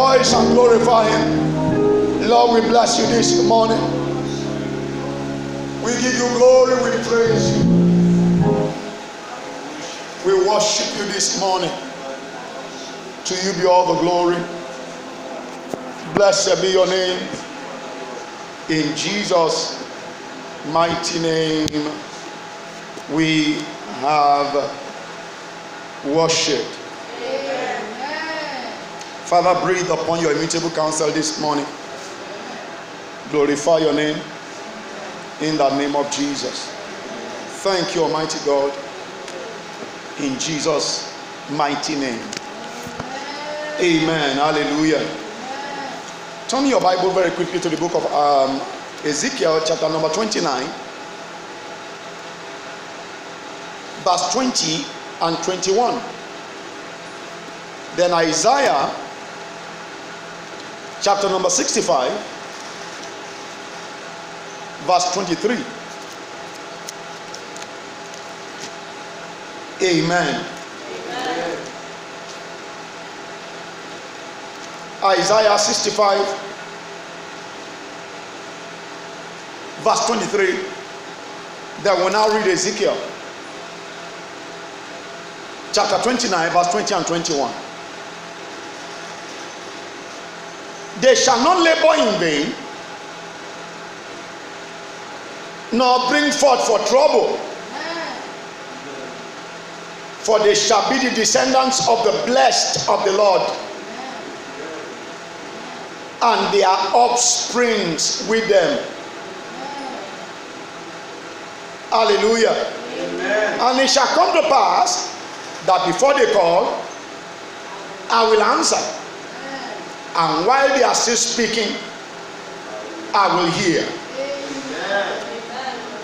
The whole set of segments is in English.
voice and glorify Him. Lord, we bless you this morning. We give you glory, we praise you. We worship you this morning. To you be all the glory. Blessed be your name. In Jesus' mighty name, we have worshipped. Father, breathe upon your immutable counsel this morning. Glorify your name in the name of Jesus. Thank you, Almighty God, in Jesus' mighty name. Amen. Hallelujah. Turn your Bible very quickly to the book of um, Ezekiel, chapter number 29, verse 20 and 21. Then Isaiah chapter number 65, verse 23. Amen. Amen. Isaiah 65, verse 23. Then we'll now read Ezekiel chapter 29, verse 20 and 21. They shall not labor in vain, nor bring forth for trouble. For they shall be the descendants of the blessed of the Lord, and their offsprings with them. Hallelujah. Amen. And it shall come to pass that before they call, I will answer. And while they are still speaking, I will hear. Amen.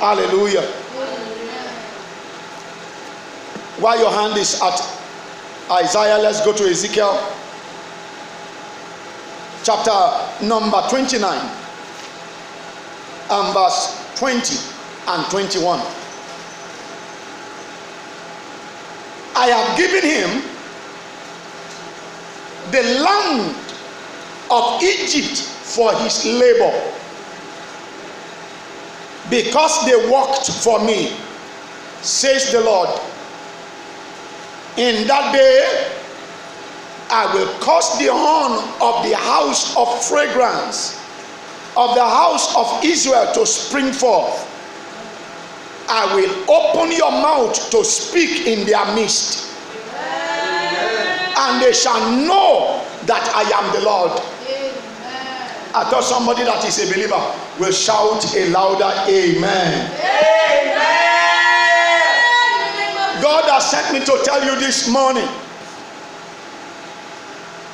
Hallelujah. Amen. While your hand is at Isaiah, let's go to Ezekiel chapter number 29 and verse 20 and 21. I have given him the land of Egypt for his labor because they worked for me, says the Lord. In that day, I will cause the horn of the house of fragrance of the house of Israel to spring forth. I will open your mouth to speak in their midst, and they shall know that I am the Lord. I thought somebody that is a believer will shout a louder amen. amen. God has sent me to tell you this morning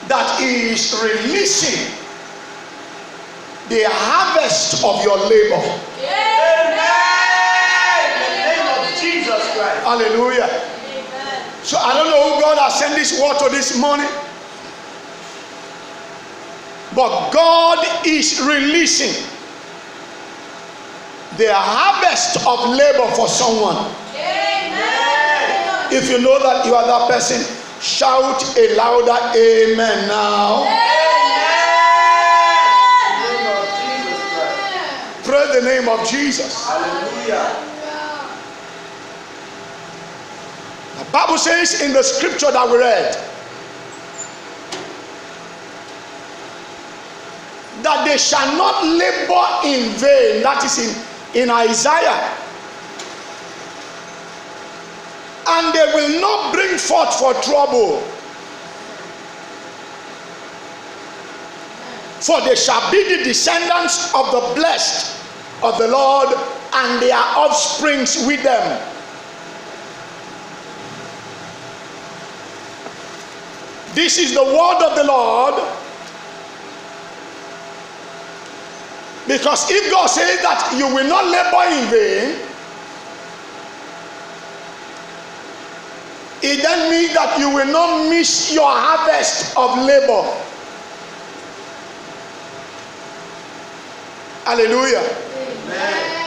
that He is releasing the harvest of your labor. Amen. In the name of Jesus Christ. Hallelujah. Amen. So I don't know who God has sent this word to this morning. But God is releasing the harvest of labor for someone. Amen. If you know that you are that person, shout a louder amen now. Praise the name of Jesus. Hallelujah. The Bible says in the scripture that we read that they shall not labor in vain. That is in, in Isaiah. And they will not bring forth for trouble. For they shall be the descendants of the blessed of the Lord and their offsprings with them. This is the word of the Lord. Because if God says that you will not labor in vain, it then means that you will not miss your harvest of labor. Hallelujah. Amen.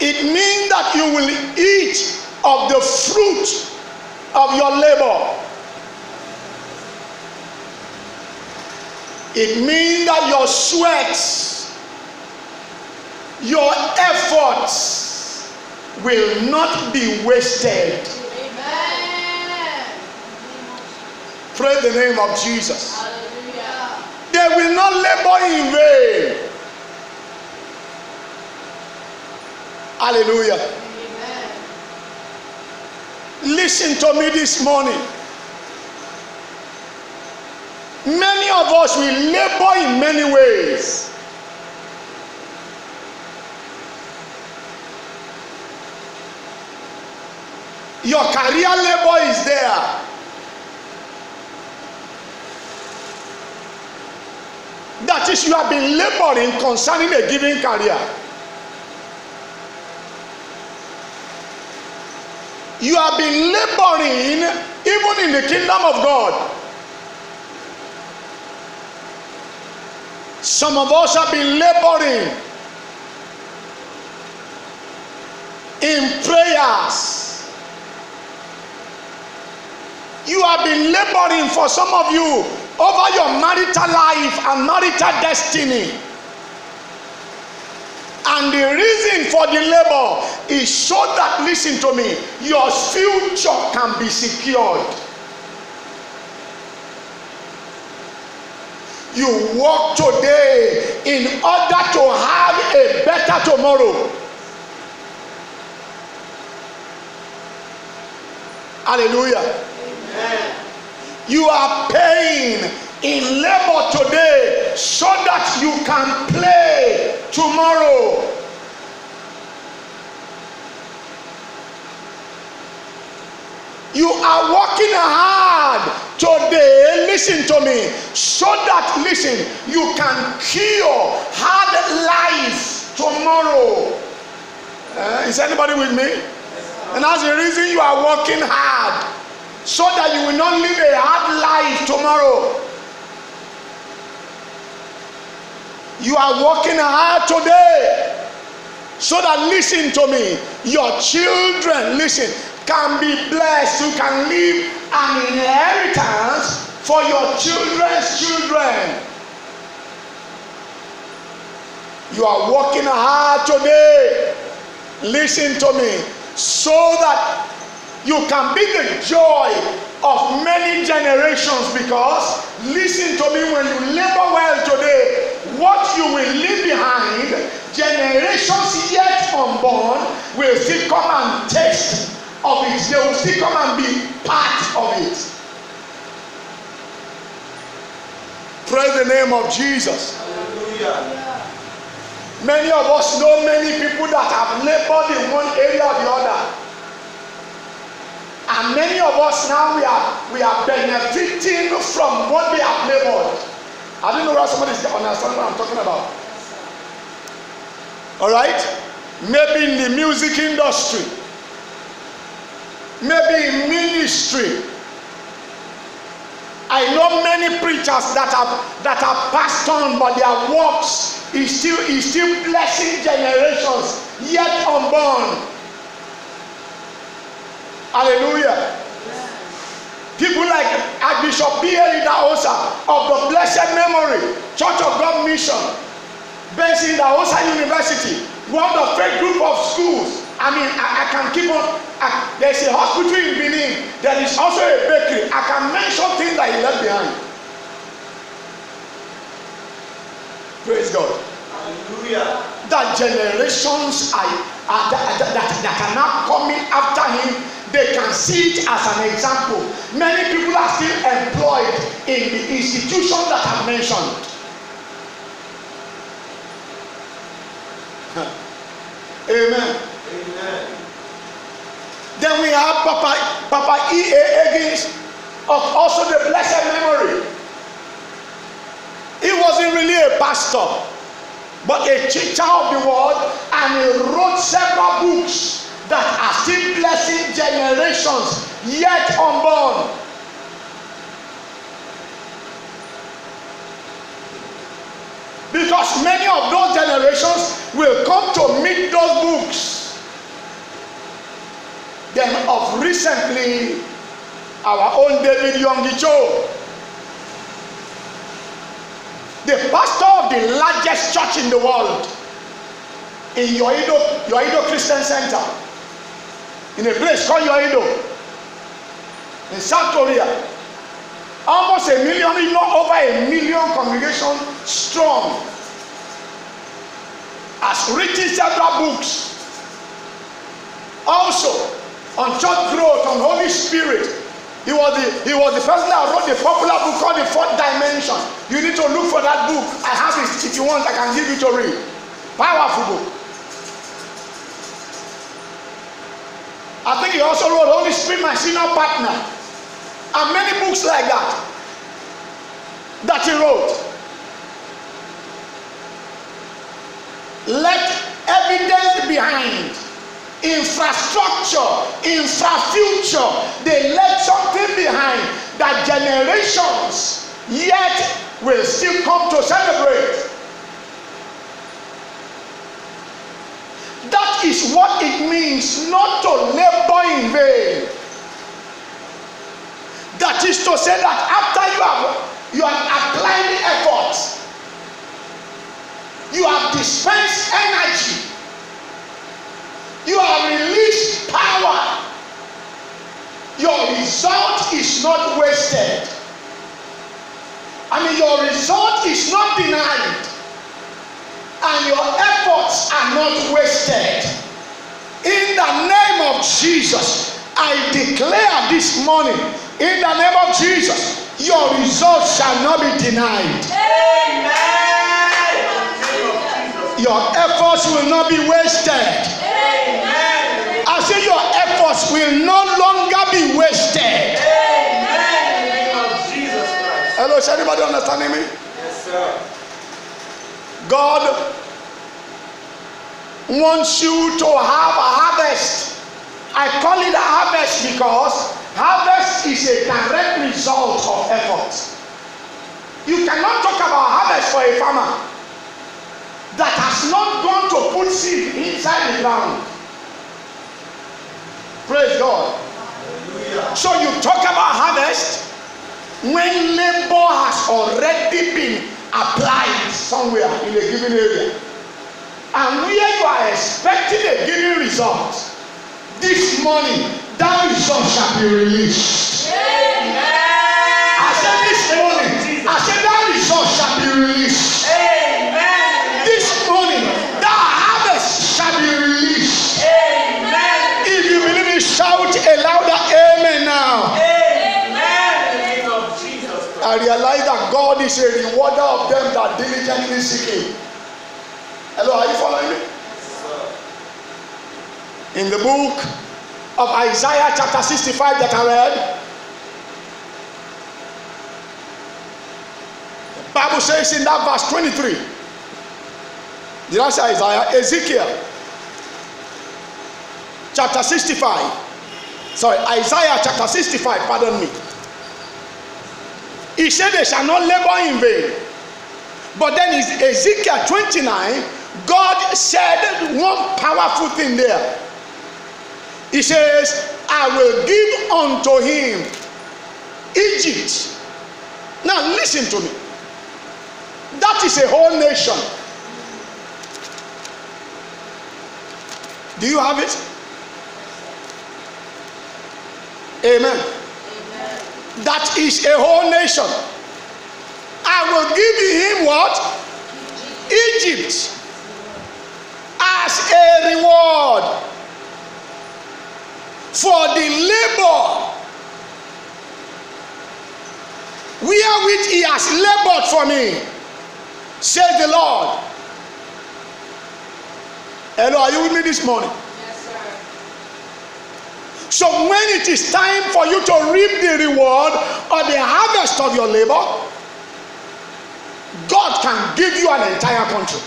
It means that you will eat of the fruit of your labor. It means that your sweat, your efforts will not be wasted. Amen. Praise the name of Jesus. Hallelujah. They will not labor in vain. Hallelujah. Amen. Listen to me this morning. Many of us will labor in many ways. Your career labor is there. That is, you have been laboring concerning a given career. You have been laboring even in the kingdom of God. Some of us have been laboring in prayers. You have been laboring for some of you over your marital life and marital destiny. And the reason for the labor is so that, listen to me, your future can be secured. You work today in order to have a better tomorrow. Hallelujah. You are paying in labor today so that you can play tomorrow. You are working hard today, listen to me, so that, listen, you can cure hard life tomorrow. Uh, is anybody with me? And that's the reason you are working hard so that you will not live a hard life tomorrow. You are working hard today so that, listen to me, your children, listen, can be blessed. You can leave an inheritance for your children's children. You are working hard today. Listen to me. So that you can be the joy of many generations because listen to me when you labor well today what you will leave behind generations yet unborn will still come and taste of it. They will still come and be part of it. Praise the name of jesus. Hallelujah. many of us know many people that have labored in one area or the other and many of us now we are we are benefiting from what they have labored. I don't know somebody is understanding what i'm talking about. All right? Maybe in the music industry. Maybe in ministry. I know many preachers that have that have passed on but their works is still is still blessing generations yet unborn. Hallelujah people like archbishop B.A. Idahosa of the blessed memory church of god mission based in Idahosa university one of the faith group of schools i mean i, I can keep on I, there is a hospital in benin there is also a bakery i can mention things that he left behind praise god Hallelujah. that generations are, are that, that, that, that are now coming after him they can see it as an example. Many people are still employed in the institutions that i mentioned. Amen. Amen. then we have papa papa e a higgins of also the blessed memory. He wasn't really a pastor but a teacher of the word and he wrote several books that are still blessing generations yet unborn. Because many of those generations will come to meet those books. Then, of recently, our own David Yonggi Cho the pastor of the largest church in the world in Yoido, Yoido Christian Center, in a place called Yoido, in South Korea. Almost a million, if not over a million congregation strong, has written several books. Also, on church growth, on Holy Spirit. He was the he was the person that wrote the popular book called The Fourth Dimension. You need to look for that book. I have it. If you want, I can give you to read. Powerful book. I think he also wrote Holy Spirit, my senior partner, and many books like that that he wrote. Let evidence behind infrastructure, infrafuture, they left something behind that generations yet will still come to celebrate. That is what it means not to labor in vain. That is to say that after you have you have applied efforts, you have dispensed energy, you have released power, your result is not wasted. I mean, your result is not denied and your efforts are not wasted. In the name of Jesus, I declare this morning, in the name of Jesus, your results shall not be denied. Amen. Your efforts will not be wasted. Amen. I say your efforts will no longer be wasted. Amen. In the name of Jesus Christ. Hello, is anybody understanding me? Yes, sir. God wants you to have a harvest. I call it a harvest because harvest is a direct result of effort. You cannot talk about harvest for a farmer that has not gone to put seed inside the ground. Praise God. Hallelujah. So you talk about harvest when labor has already been applied somewhere in a given area. And where you are expecting a given result, this morning that result shall be released. I God is a rewarder of them that diligently seek Him. Hello, are you following me? In the book of Isaiah, chapter 65, that I read, the Bible says in that verse 23, did I say Isaiah? Ezekiel, chapter 65. Sorry, Isaiah chapter 65, pardon me. He said they shall not labor in vain. But then in Ezekiel 29, God said one powerful thing there. He says, I will give unto him Egypt. Now listen to me. That is a whole nation. Do you have it? Amen. That is a whole nation. I will give him what? Egypt as a reward for the labor wherewith he has labored for me, says the Lord. Hello, are you with me this morning? So when it is time for you to reap the reward or the harvest of your labor, God can give you an entire country.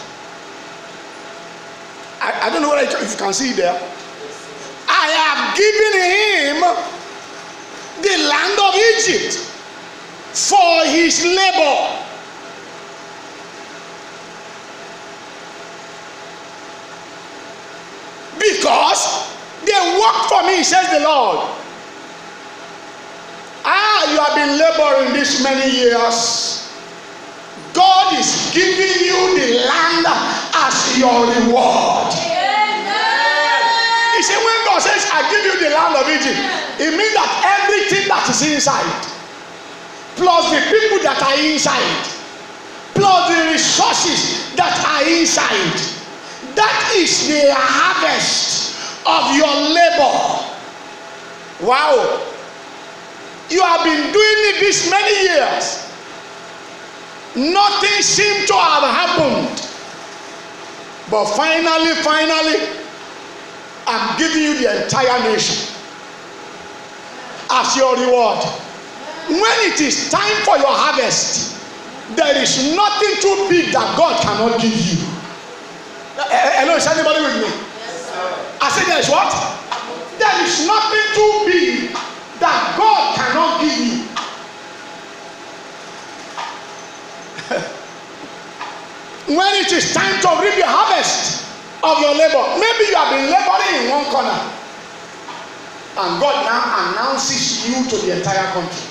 I, I don't know if you can see there. I have given him the land of Egypt for his labor. Because they work for me, says the Lord. Ah, you have been laboring this many years. God is giving you the land as your reward. You see, when God says, I give you the land of Egypt, it means that everything that is inside, plus the people that are inside, plus the resources that are inside, that is the harvest of your labor. Wow. You have been doing it this many years. Nothing seemed to have happened. But finally, finally, I'm giving you the entire nation as your reward. When it is time for your harvest, there is nothing too big that God cannot give you. Hello, is anybody with me? I said there is what? There is nothing too big that God cannot give you. when it is time to reap the harvest of your labor, maybe you have been laboring in one corner, and God now announces you to the entire country.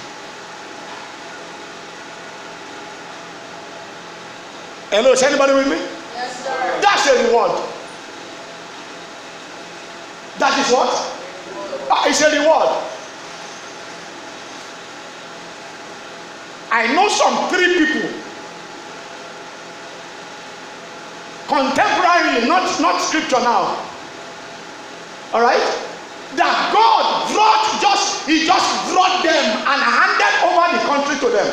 Hello, is anybody with me? Yes, sir. That's a reward. That is what? Ah, It's a reward. I know some three people contemporarily, not not scripture now. All right, that God brought just He just brought them and handed over the country to them,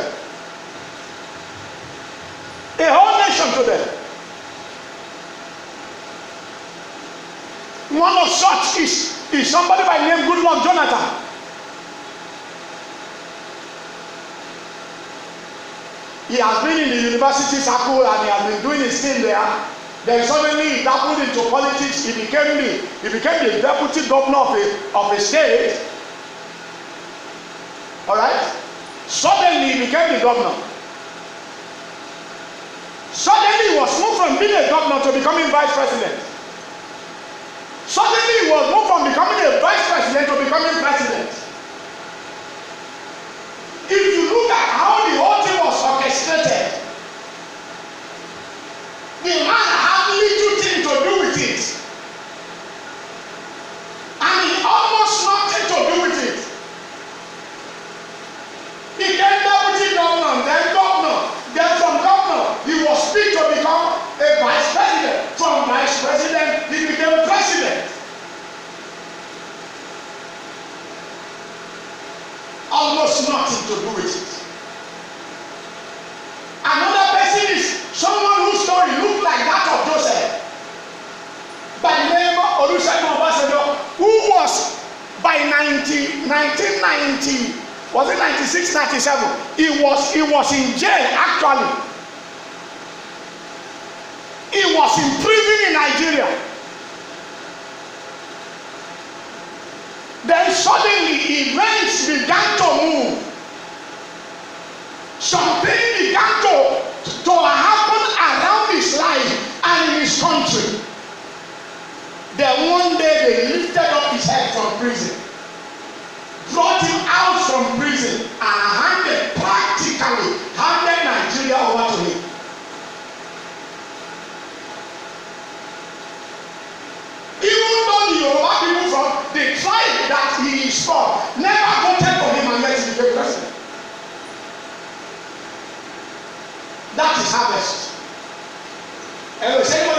a whole nation to them. One of such is, is somebody by name Goodluck Jonathan. He has been in the university circle and he has been doing his thing there. Then suddenly he dabbled into politics. He became the he became the deputy governor of a of a state. All right. Suddenly he became the governor. Suddenly he was moved from being a governor to becoming vice president. Suddenly he was moved from becoming a vice president to becoming president. If you look at how the whole thing was orchestrated, the man 1990, was it 96, 97? He was, he was in jail actually. He was in prison in Nigeria. Then suddenly events began to move. Something began to, to happen around his life and in his country. Then one day they lifted up his head from prison, brought him out from prison, and handed practically handed Nigeria over to him. Even though the Yoruba people from the tribe that he is from never voted for him and yet he became president. That is harvest. Hello, is anybody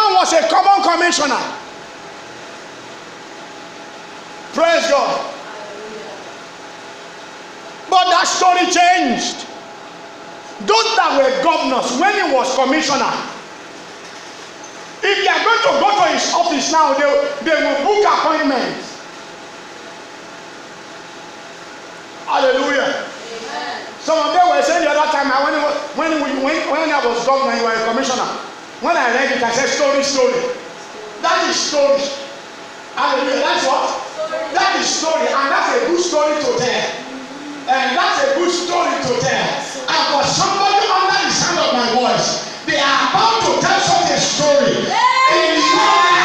man was a common commissioner. Praise God. But that story changed. Those that were governors when he was commissioner, if they are going to go to his office now, they, they will book appointments. Hallelujah. Some of them were saying the other time when, was- when, when, when I was governor, you were a commissioner. When I read it, I said story, story. That is story. Hallelujah. That's what? That is story, and that's a good story to tell. And that's a good story to tell. And for somebody under the sound of my voice, they are about to tell such a story in your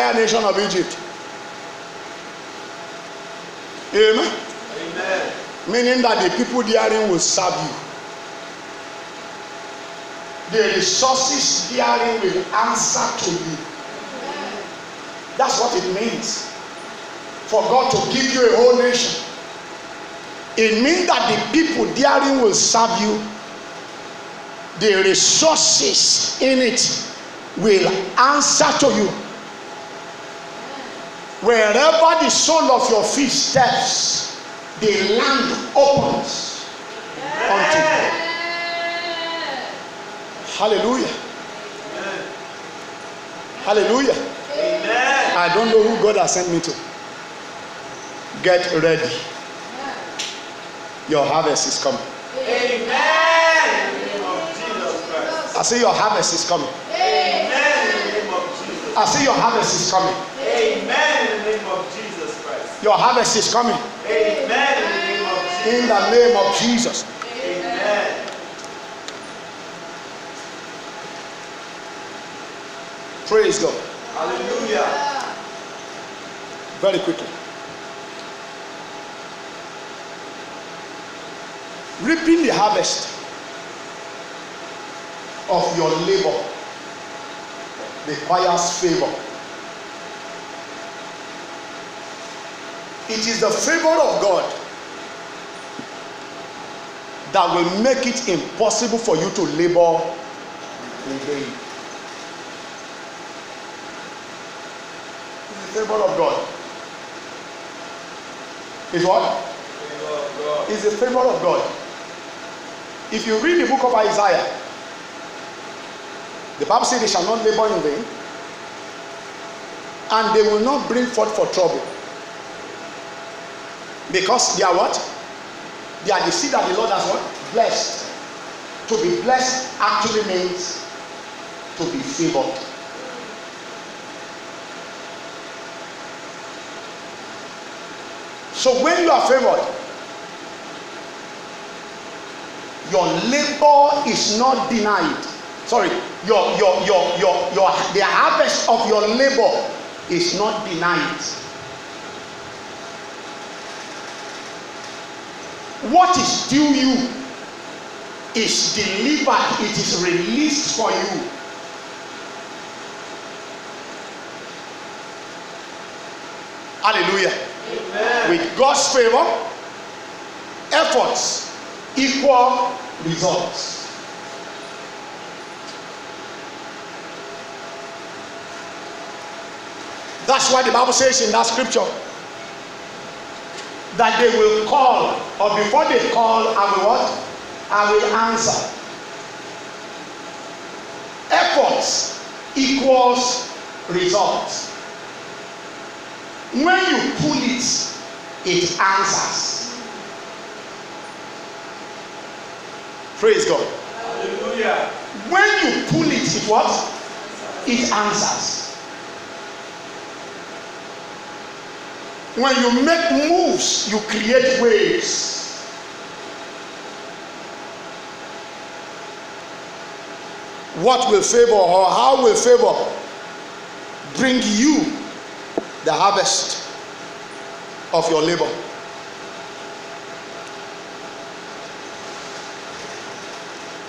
entire nation of Egypt. Amen. Amen. Meaning that the people therein will serve you. The resources therein will answer to you. That's what it means for God to give you a whole nation. It means that the people therein will serve you. The resources in it will answer to you. Wherever the sole of your feet steps, the land opens unto you. Hallelujah. Hallelujah. I don't know who God has sent me to. Get ready. Your harvest is coming. I say your harvest is coming. I say your harvest is coming. Your harvest is coming. Amen. In the name of Jesus. Amen. Praise God. Hallelujah. Very quickly. Reaping the harvest of your labor requires favor. It is the favor of God that will make it impossible for you to labor in vain. It's the favor of God. Is what? Is the favor of God. If you read the book of Isaiah, the Bible says they shall not labor in vain, and they will not bring forth for trouble. Because they are what? They are the seed that the Lord has what? Blessed. To be blessed actually means to be favored. So when you are favored, your labor is not denied. Sorry, your your your your your the harvest of your labor is not denied. What is due you is delivered, it is released for you. Hallelujah. Amen. With God's favor, efforts equal results. That's why the Bible says in that scripture that they will call, or before they call, I will what? I will answer. Efforts equals results. When you pull it, it answers. Praise God. Hallelujah. When you pull it, it what? It answers. When you make moves, you create waves. What will favor or how will favor bring you the harvest of your labor?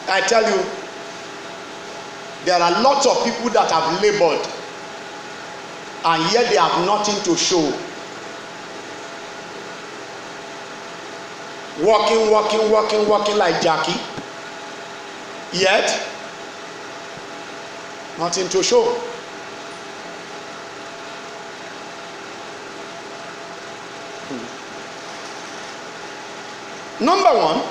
I tell you, there are lots of people that have labored and yet they have nothing to show. Walking, walking, walking, walking like Jackie, yet nothing to show. Hmm. Number one,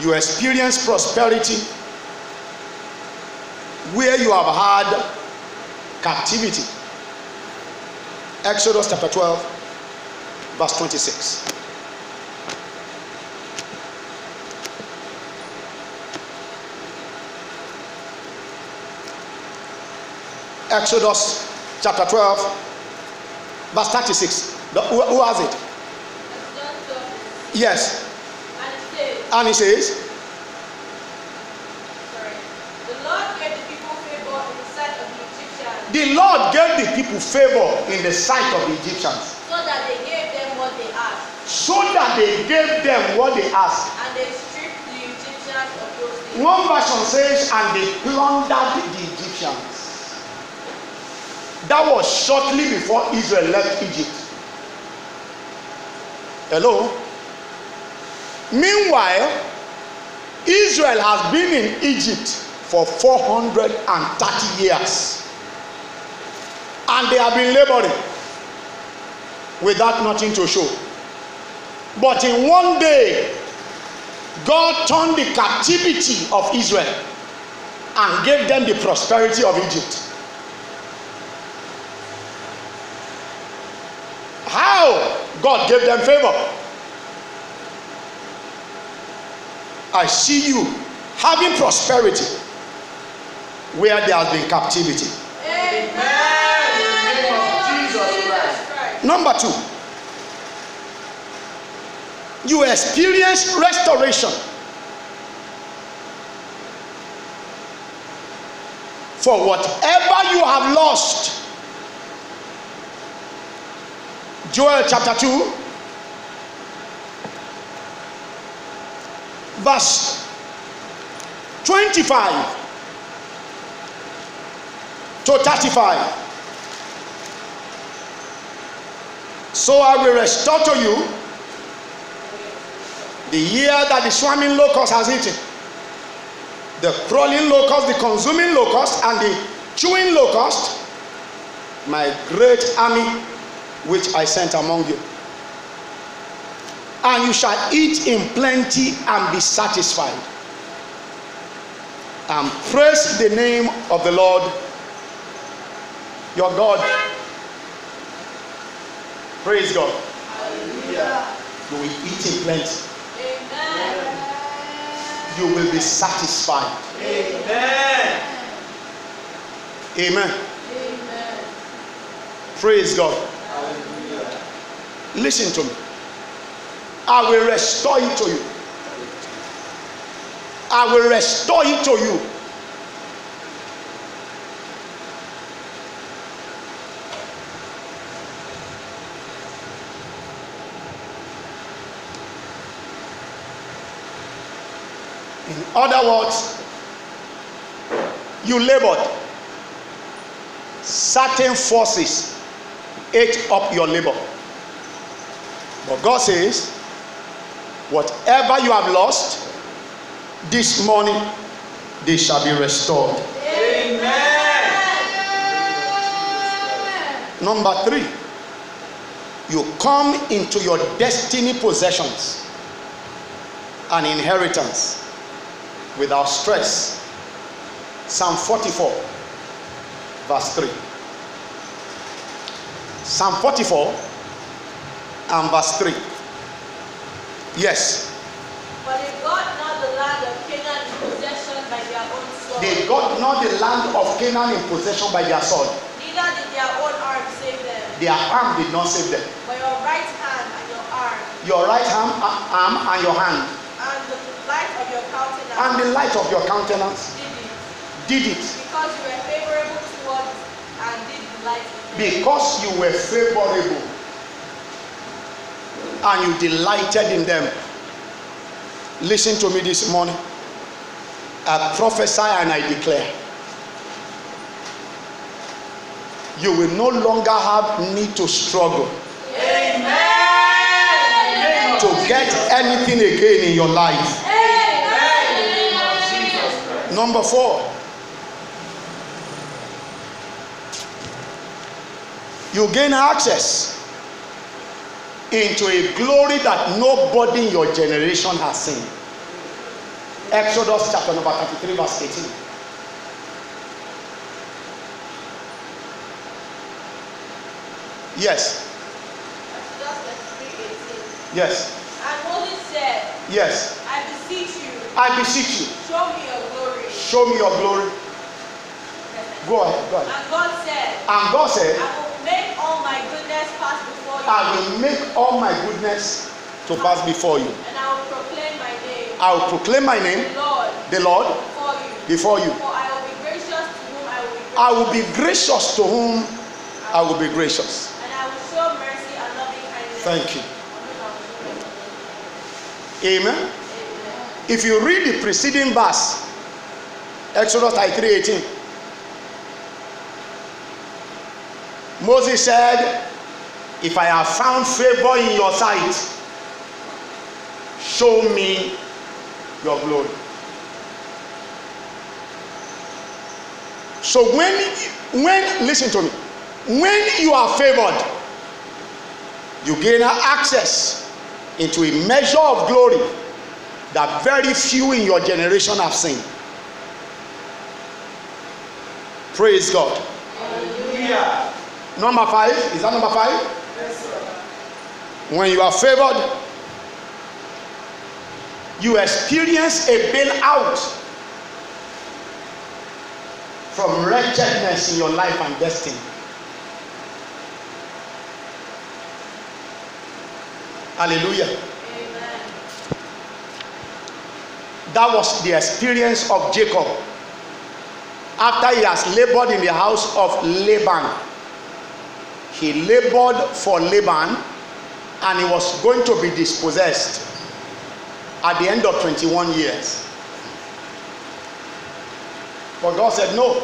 you experience prosperity where you have had captivity. Exodus chapter 12, verse 26. Exodus chapter 12, verse 36. The- who, who has it? Yes. And he says, the Lord gave the people favor in the sight of the Egyptians, so that they gave them what they asked. and they stripped the Egyptians of those things. One version says, and they plundered the Egyptians. That was shortly before Israel left Egypt. Hello? Meanwhile, Israel has been in Egypt for 430 years. And they have been laboring without nothing to show. But in one day, God turned the captivity of Israel and gave them the prosperity of Egypt. How God gave them favor? I see you having prosperity where there has been captivity. Amen. In the name of Jesus Christ. Number two, you experience restoration for whatever you have lost. Joel chapter 2, verse 25 to 35. So I will restore to you the year that the swarming locust has eaten, the crawling locust, the consuming locust, and the chewing locust, my great army which I sent among you. And you shall eat in plenty and be satisfied. And praise the name of the Lord your God. Praise God. Hallelujah. You will eat in plenty. Amen. You will be satisfied. Amen. Amen. Amen. Praise God. Hallelujah. Listen to me. I will restore it to you. I will restore it to you. In other words, you labored. Certain forces ate up your labor. But God says, whatever you have lost this morning, they shall be restored. Amen. Number three, you come into your destiny possessions and inheritance without stress. Psalm 44, verse 3. Psalm 44 and verse 3. Yes, But they got not the land of Canaan in possession by their own sword. they got not the land of Canaan in possession by their sword. Neither did their own arm save them, Their arm did not save them. but your right hand and your arm, Your right hand, arm and your hand, and the light of your countenance and the light of your countenance did did it, it because you were favorable towards and did in them. because you were favorable and you delighted in them. Listen to me this morning. I prophesy and I declare. You will no longer have need to struggle Amen. to get anything again in your life. Number four, you gain access into a glory that nobody in your generation has seen. Exodus chapter number 33, verse 18. Yes, Exodus 33:18. yes, And Moses said, yes. I beseech you, I beseech you, show me your. Show me your glory. Go ahead, go ahead. And God said, And God said, I will make all my goodness pass before you, I will make all my goodness to pass before you. and I will proclaim my name, I will proclaim my name, the Lord, the Lord, before before you. you. For I will be gracious to whom I will be gracious, I will be gracious to whom I will be gracious. and I will show mercy and loving kindness. Thank you. Amen. Amen. If you read the preceding verse, Exodus 33 18, Moses said, If I have found favor in your sight, show me your glory. So when when listen to me, when you are favored, you gain access into a measure of glory that very few in your generation have seen. Praise God. Hallelujah. Number five, is that number five? Yes, sir. When you are favored, you experience a bailout from wretchedness in your life and destiny. Hallelujah. Amen. That was the experience of Jacob after he has labored in the house of Laban. He labored for Laban and he was going to be dispossessed at the end of 21 years. But God said, No.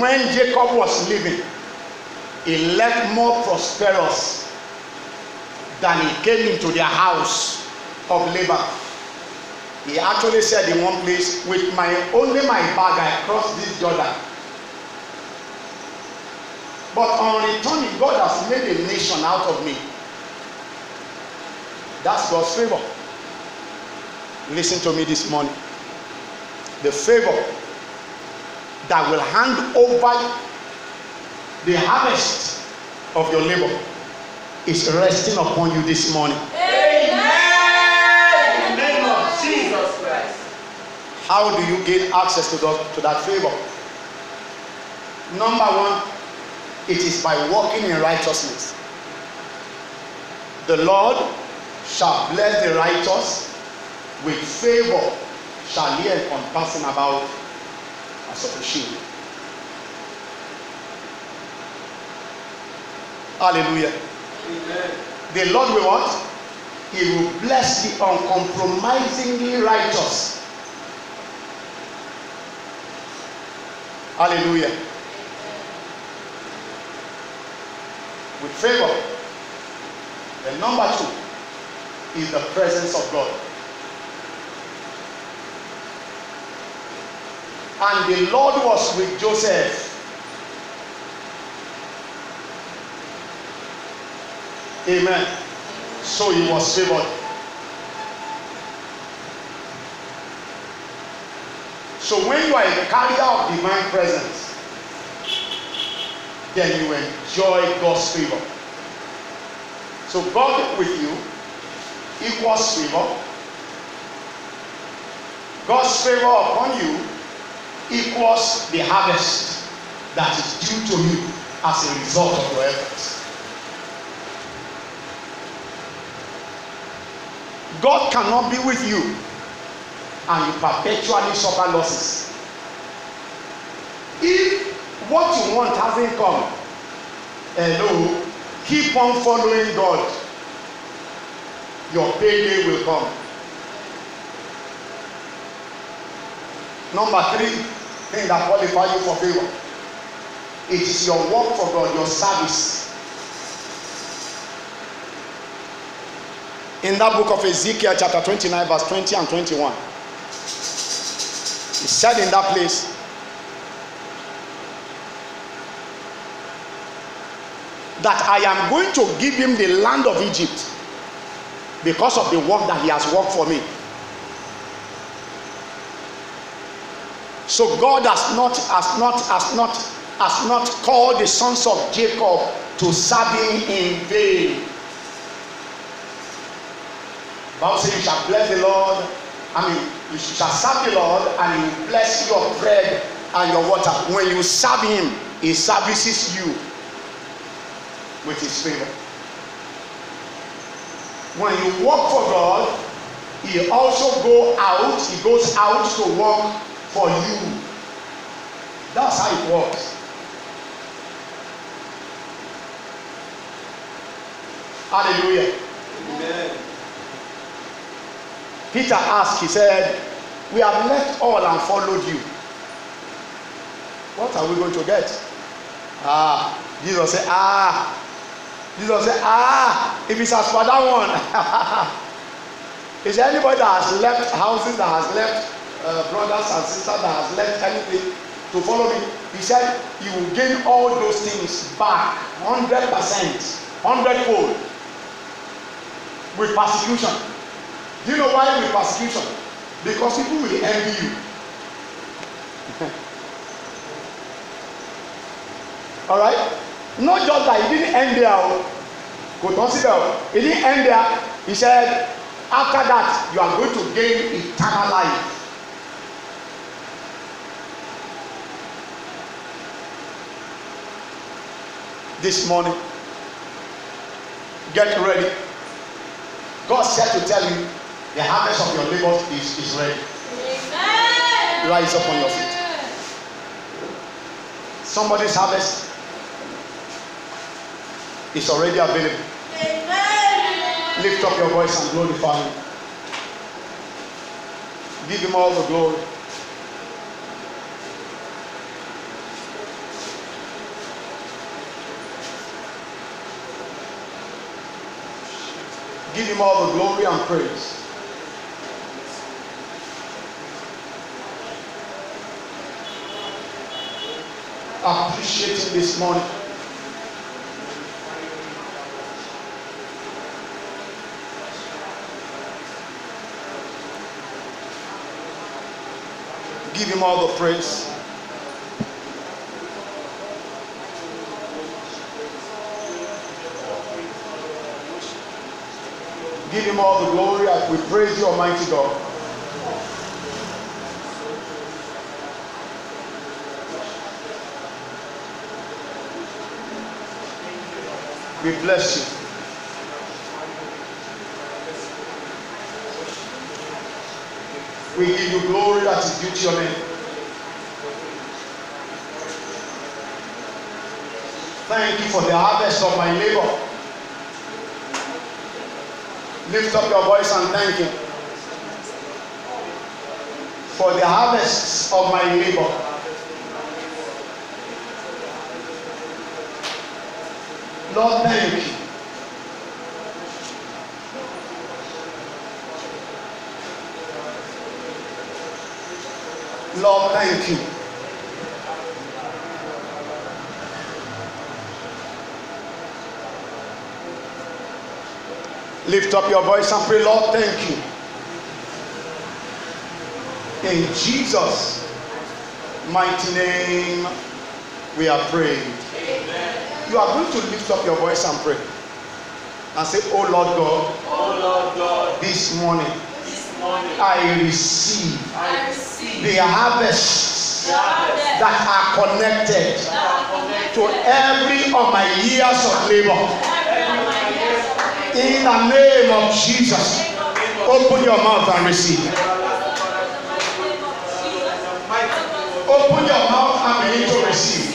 When Jacob was living, he left more prosperous than he came into the house of Laban. He actually said in one place, with my only my bag I crossed this Jordan. But on returning, God has made a nation out of me. That's God's favor. Listen to me this morning. The favor that will hand over the harvest of your labor is resting upon you this morning. How do you gain access to, the, to that favor? Number one, it is by walking in righteousness. The Lord shall bless the righteous with favor, shall he encompass him about as of a shield. Hallelujah. Amen. The Lord will what? He will bless the uncompromisingly righteous. Hallelujah. With favor. The number two is the presence of God. And the Lord was with Joseph. Amen. So he was favored. So when you are a carrier of divine presence, then you enjoy God's favor. So God with you equals favor. God's favor upon you equals the harvest that is due to you as a result of your efforts. God cannot be with you and you perpetually suffer losses. If what you want hasn't come, hello, keep on following God. Your payday will come. Number three thing that qualify you for favor. It is your work for God, your service. in that book of Ezekiel, chapter 29, verse 20 and 21. He said in that place, that I am going to give him the land of Egypt because of the work that he has worked for me. So God has not, has not, has not, has not called the sons of Jacob to serve him in vain. Bible says you shall bless the Lord. I mean, you shall serve the Lord and he will bless your bread and your water. When you serve him, he services you with his favor. When you work for God, he also go out, he goes out to work for you. That's how it works. Hallelujah. Amen. Peter asked, he said, We have left all and followed you. What are we going to get? Ah, Jesus said, Ah. Jesus said, Ah, if it's as for that one. Is there anybody that has left houses, that has left uh, brothers and sisters, that has left anything to follow me? He said, You will gain all those things back 100%, 100 fold with persecution. Do you know why with persecution? Because people will envy you. All right? Not just that he didn't end there. o. Kò tán síbẹ̀ o. He didn't end there. He said, after that, you are going to gain eternal life. This morning, get ready. God said to tell you, the harvest of your labor is, is ready. Amen. Rise up on your feet. Somebody's harvest is already available. Amen. Lift up your voice and glorify Him. Give Him all the glory. Give Him all the glory and praise. appreciating this morning. Give him all the praise. Give him all the glory as we praise you, Almighty God. We bless you. We give you glory that is due to your name. Thank you for the harvest of my labor. Lift up your voice and thank Him for the harvest of my labor. Lord, thank you. Lord, thank you. Lift up your voice and pray, Lord, thank you. In Jesus' mighty name, we are praying. You are going to lift up your voice and pray and say, Oh Lord God, Oh Lord God, this morning this morning I receive I receive the harvests harvest that are connected that are connected to every of my years of labor. Every of my years of labor. In the name of Jesus, open your mouth and receive. Open your mouth and begin to receive.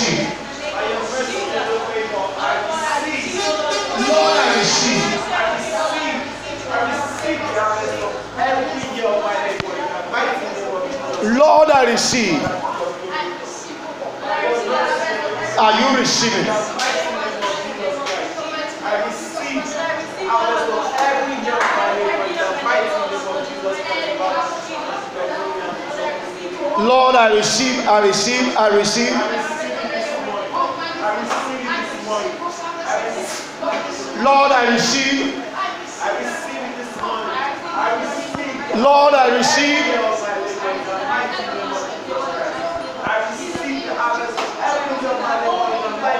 Name of Jesus. Lord, I receive. Are you receiving? I receive harvest of every year of my labor in the of Jesus Christ. Lord, I receive, I receive, I receive. I receive Lord, I receive. Lord, I receive.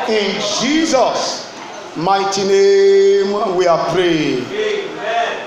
In Jesus' mighty name, we are praying. Amen.